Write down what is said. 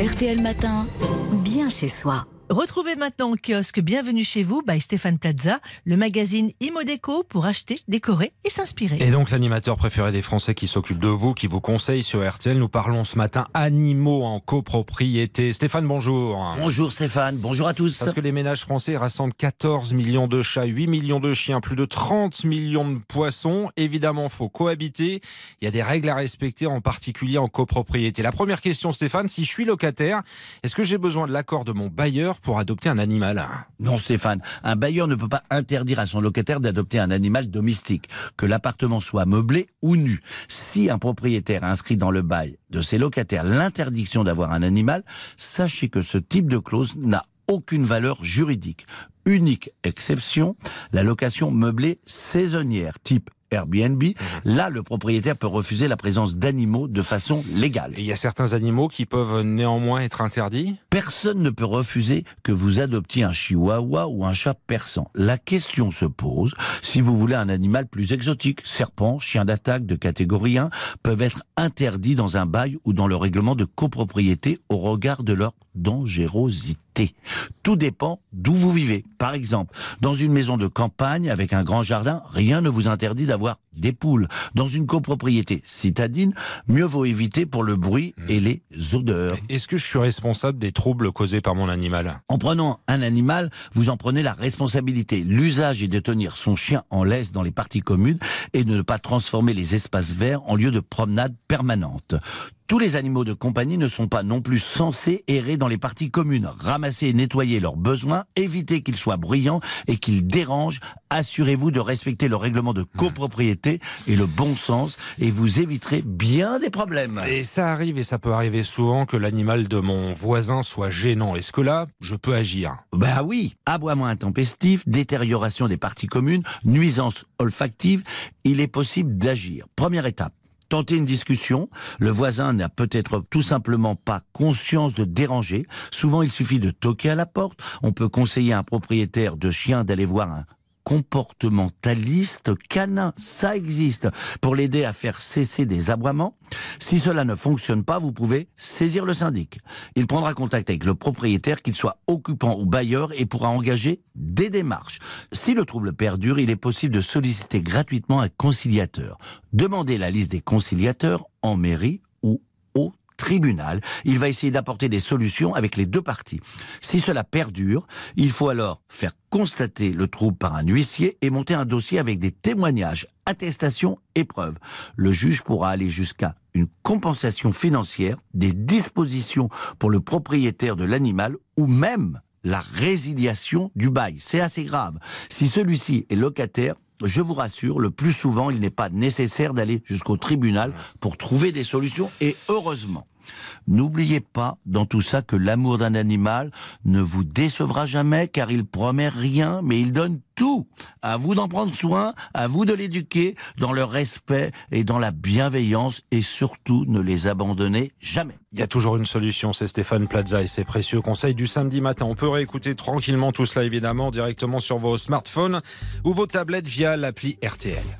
RTL Matin, bien chez soi. Retrouvez maintenant au kiosque Bienvenue chez vous by Stéphane Plaza, le magazine Imodeco pour acheter, décorer et s'inspirer. Et donc l'animateur préféré des Français qui s'occupe de vous, qui vous conseille sur RTL, nous parlons ce matin animaux en copropriété. Stéphane, bonjour. Bonjour Stéphane, bonjour à tous. Parce que les ménages français rassemblent 14 millions de chats, 8 millions de chiens, plus de 30 millions de poissons. Évidemment, faut cohabiter. Il y a des règles à respecter, en particulier en copropriété. La première question, Stéphane, si je suis locataire, est-ce que j'ai besoin de l'accord de mon bailleur pour adopter un animal. Non Stéphane, un bailleur ne peut pas interdire à son locataire d'adopter un animal domestique, que l'appartement soit meublé ou nu. Si un propriétaire inscrit dans le bail de ses locataires l'interdiction d'avoir un animal, sachez que ce type de clause n'a aucune valeur juridique. Unique exception, la location meublée saisonnière, type Airbnb, mhm. là, le propriétaire peut refuser la présence d'animaux de façon légale. Et il y a certains animaux qui peuvent néanmoins être interdits? Personne ne peut refuser que vous adoptiez un chihuahua ou un chat persan. La question se pose si vous voulez un animal plus exotique. Serpents, chiens d'attaque de catégorie 1 peuvent être interdits dans un bail ou dans le règlement de copropriété au regard de leur dangerosité. Tout dépend d'où vous vivez. Par exemple, dans une maison de campagne avec un grand jardin, rien ne vous interdit d'avoir des poules. Dans une copropriété citadine, mieux vaut éviter pour le bruit et les odeurs. Est-ce que je suis responsable des troubles causés par mon animal? En prenant un animal, vous en prenez la responsabilité. L'usage est de tenir son chien en laisse dans les parties communes et de ne pas transformer les espaces verts en lieu de promenade permanente. Tous les animaux de compagnie ne sont pas non plus censés errer dans les parties communes. Ramasser et nettoyer leurs besoins, éviter qu'ils soient bruyants et qu'ils dérangent. Assurez-vous de respecter le règlement de copropriété et le bon sens et vous éviterez bien des problèmes. Et ça arrive et ça peut arriver souvent que l'animal de mon voisin soit gênant. Est-ce que là, je peux agir? Ben oui, aboiement intempestif, détérioration des parties communes, nuisance olfactive, il est possible d'agir. Première étape, tenter une discussion. Le voisin n'a peut-être tout simplement pas conscience de déranger. Souvent, il suffit de toquer à la porte. On peut conseiller à un propriétaire de chien d'aller voir un comportementaliste canin. Ça existe pour l'aider à faire cesser des aboiements. Si cela ne fonctionne pas, vous pouvez saisir le syndic. Il prendra contact avec le propriétaire, qu'il soit occupant ou bailleur, et pourra engager des démarches. Si le trouble perdure, il est possible de solliciter gratuitement un conciliateur. Demandez la liste des conciliateurs en mairie tribunal. Il va essayer d'apporter des solutions avec les deux parties. Si cela perdure, il faut alors faire constater le trouble par un huissier et monter un dossier avec des témoignages, attestations et preuves. Le juge pourra aller jusqu'à une compensation financière, des dispositions pour le propriétaire de l'animal ou même la résiliation du bail. C'est assez grave. Si celui-ci est locataire, je vous rassure, le plus souvent, il n'est pas nécessaire d'aller jusqu'au tribunal pour trouver des solutions, et heureusement. N'oubliez pas dans tout ça que l'amour d'un animal ne vous décevra jamais car il promet rien mais il donne tout. À vous d'en prendre soin, à vous de l'éduquer dans le respect et dans la bienveillance et surtout ne les abandonnez jamais. Il y a toujours une solution, c'est Stéphane Plaza et ses précieux conseils du samedi matin. On peut réécouter tranquillement tout cela évidemment directement sur vos smartphones ou vos tablettes via l'appli RTL.